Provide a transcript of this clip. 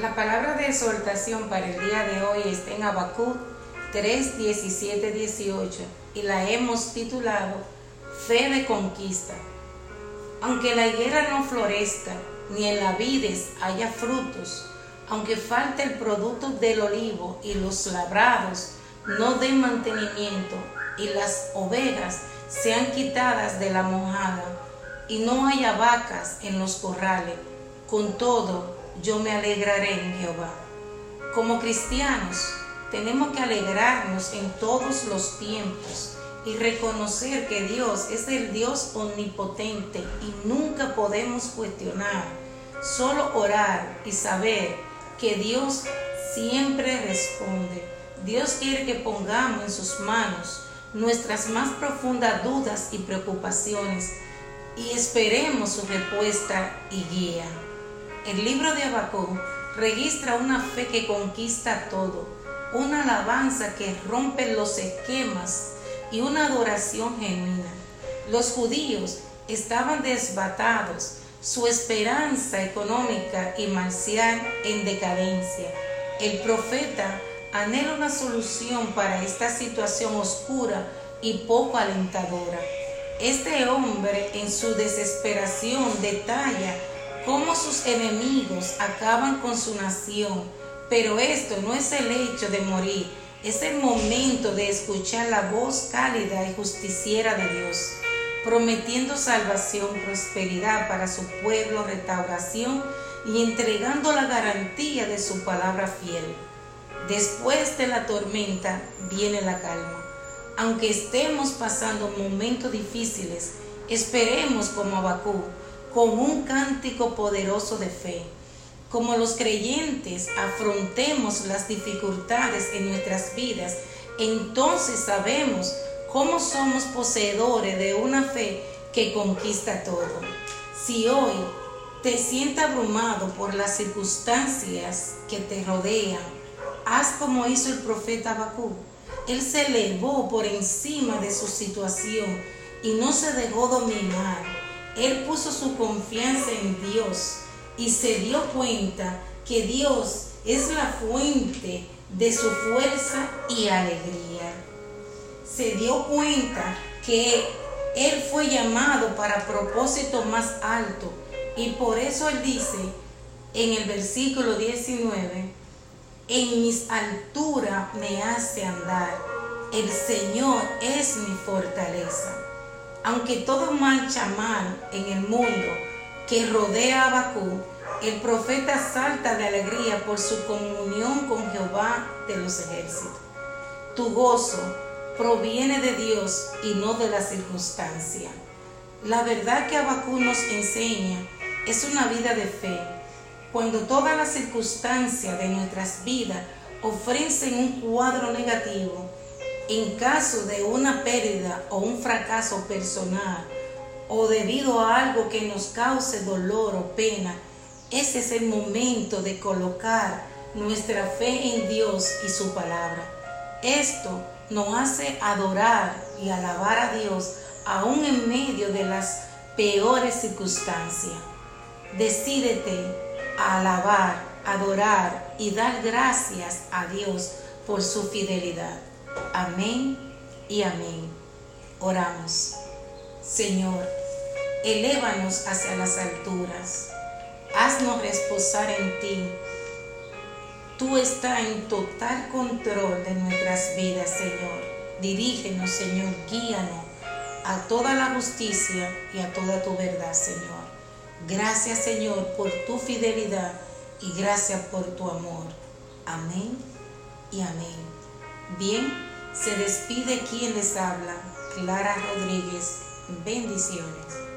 La palabra de exhortación para el día de hoy está en Habacuc 3, 17, 18 y la hemos titulado Fe de Conquista. Aunque la higuera no florezca, ni en la vides haya frutos, aunque falte el producto del olivo y los labrados no den mantenimiento y las ovejas sean quitadas de la mojada y no haya vacas en los corrales, con todo yo me alegraré en Jehová. Como cristianos, tenemos que alegrarnos en todos los tiempos y reconocer que Dios es el Dios omnipotente y nunca podemos cuestionar, solo orar y saber que Dios siempre responde. Dios quiere que pongamos en sus manos nuestras más profundas dudas y preocupaciones y esperemos su respuesta y guía. El libro de Habacuc registra una fe que conquista todo, una alabanza que rompe los esquemas y una adoración genuina. Los judíos estaban desbatados, su esperanza económica y marcial en decadencia. El profeta anhela una solución para esta situación oscura y poco alentadora. Este hombre en su desesperación detalla cómo sus enemigos acaban con su nación, pero esto no es el hecho de morir, es el momento de escuchar la voz cálida y justiciera de Dios, prometiendo salvación, prosperidad para su pueblo, restauración y entregando la garantía de su palabra fiel. Después de la tormenta viene la calma. Aunque estemos pasando momentos difíciles, esperemos como Abacú, con un cántico poderoso de fe. Como los creyentes afrontemos las dificultades en nuestras vidas, entonces sabemos cómo somos poseedores de una fe que conquista todo. Si hoy te sientes abrumado por las circunstancias que te rodean, haz como hizo el profeta Bakú. Él se elevó por encima de su situación y no se dejó dominar. Él puso su confianza en Dios y se dio cuenta que Dios es la fuente de su fuerza y alegría. Se dio cuenta que Él fue llamado para propósito más alto y por eso Él dice en el versículo 19, en mis alturas me hace andar. El Señor es mi fortaleza. Aunque todo marcha mal en el mundo que rodea a Bakú, el profeta salta de alegría por su comunión con Jehová de los ejércitos. Tu gozo proviene de Dios y no de la circunstancia. La verdad que Abacú nos enseña es una vida de fe cuando todas las circunstancias de nuestras vidas ofrecen un cuadro negativo, en caso de una pérdida o un fracaso personal, o debido a algo que nos cause dolor o pena, ese es el momento de colocar nuestra fe en Dios y su palabra. Esto nos hace adorar y alabar a Dios aún en medio de las peores circunstancias. Decídete alabar, adorar y dar gracias a Dios por su fidelidad. Amén y amén. Oramos. Señor, elévanos hacia las alturas. Haznos reposar en ti. Tú estás en total control de nuestras vidas, Señor. Dirígenos, Señor, guíanos a toda la justicia y a toda tu verdad, Señor. Gracias Señor por tu fidelidad y gracias por tu amor. Amén y amén. Bien, se despide quien les habla, Clara Rodríguez. Bendiciones.